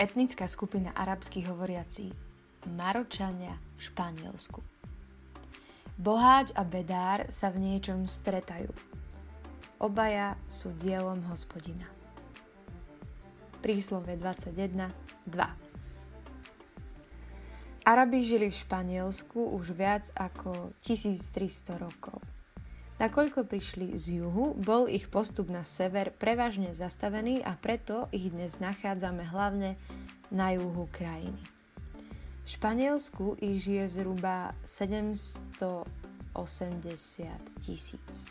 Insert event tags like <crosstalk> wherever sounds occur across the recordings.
etnická skupina arabských hovoriací Maročania v Španielsku. Boháč a bedár sa v niečom stretajú. Obaja sú dielom hospodina. Príslove 21, 2 Arabi žili v Španielsku už viac ako 1300 rokov. Nakoľko prišli z juhu, bol ich postup na sever prevažne zastavený a preto ich dnes nachádzame hlavne na juhu krajiny. V Španielsku ich žije zhruba 780 tisíc.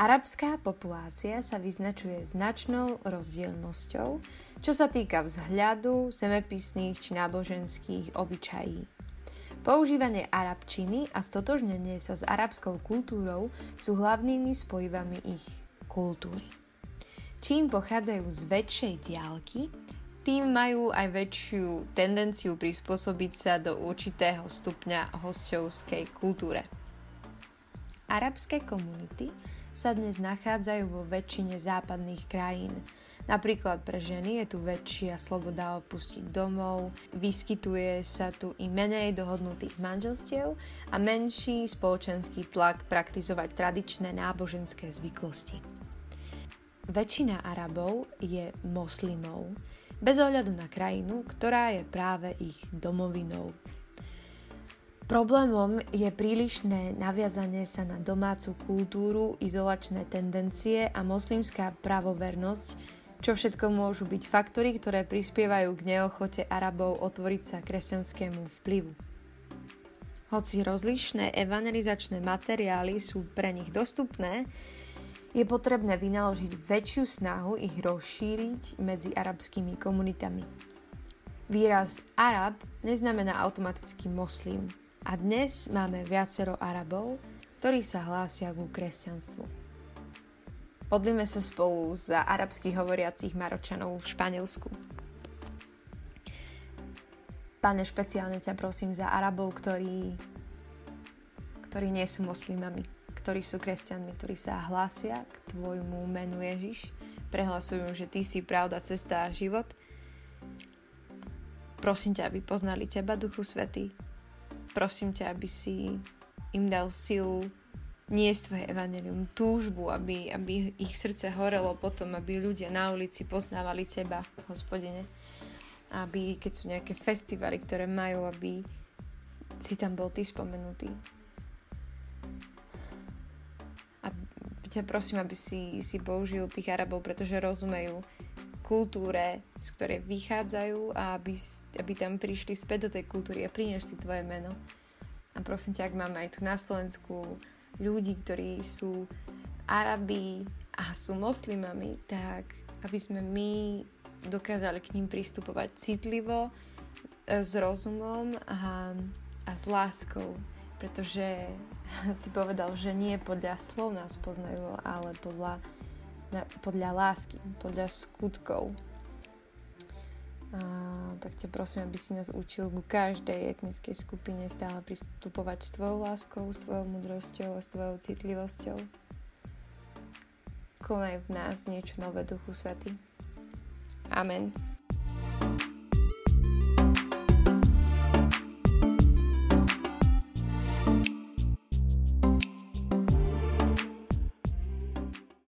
Arabská populácia sa vyznačuje značnou rozdielnosťou, čo sa týka vzhľadu, zemepisných či náboženských obyčají. Používanie arabčiny a stotožnenie sa s arabskou kultúrou sú hlavnými spojivami ich kultúry. Čím pochádzajú z väčšej diálky, tým majú aj väčšiu tendenciu prispôsobiť sa do určitého stupňa hostovskej kultúre. Arabské komunity sa dnes nachádzajú vo väčšine západných krajín – Napríklad pre ženy je tu väčšia sloboda opustiť domov, vyskytuje sa tu i menej dohodnutých manželstiev a menší spoločenský tlak praktizovať tradičné náboženské zvyklosti. Väčšina Arabov je moslimov, bez ohľadu na krajinu, ktorá je práve ich domovinou. Problémom je prílišné naviazanie sa na domácu kultúru, izolačné tendencie a moslimská pravovernosť, čo všetko môžu byť faktory, ktoré prispievajú k neochote Arabov otvoriť sa kresťanskému vplyvu. Hoci rozlišné evangelizačné materiály sú pre nich dostupné, je potrebné vynaložiť väčšiu snahu ich rozšíriť medzi arabskými komunitami. Výraz Arab neznamená automaticky moslim a dnes máme viacero Arabov, ktorí sa hlásia ku kresťanstvu. Modlíme sa spolu za arabských hovoriacich Maročanov v Španielsku. Pane, špeciálne ťa prosím za Arabov, ktorí, ktorí nie sú moslimami, ktorí sú kresťanmi, ktorí sa hlásia k Tvojmu menu Ježiš, prehlasujú, že Ty si pravda, cesta a život. Prosím ťa, aby poznali Teba, Duchu Svetý. Prosím ťa, aby si im dal silu nie je tvoje evanelium, túžbu, aby, aby ich srdce horelo potom, aby ľudia na ulici poznávali teba, hospodine. Aby, keď sú nejaké festivaly, ktoré majú, aby si tam bol ty spomenutý. A ťa prosím, aby si, si použil tých Arabov, pretože rozumejú kultúre, z ktorej vychádzajú a aby, aby tam prišli späť do tej kultúry a priniesli tvoje meno. A prosím ťa, ak máme aj tu na Slovensku ľudí, ktorí sú Arabi a sú moslimami, tak aby sme my dokázali k ním pristupovať citlivo, e, s rozumom a, a s láskou. Pretože <laughs> si povedal, že nie podľa slov nás poznajú, ale podľa, podľa lásky, podľa skutkov. A, tak ťa prosím, aby si nás učil ku každej etnickej skupine stále pristupovať s tvojou láskou, s tvojou mudrosťou a s tvojou citlivosťou. Konaj v nás niečo nové, Duchu Svetý. Amen.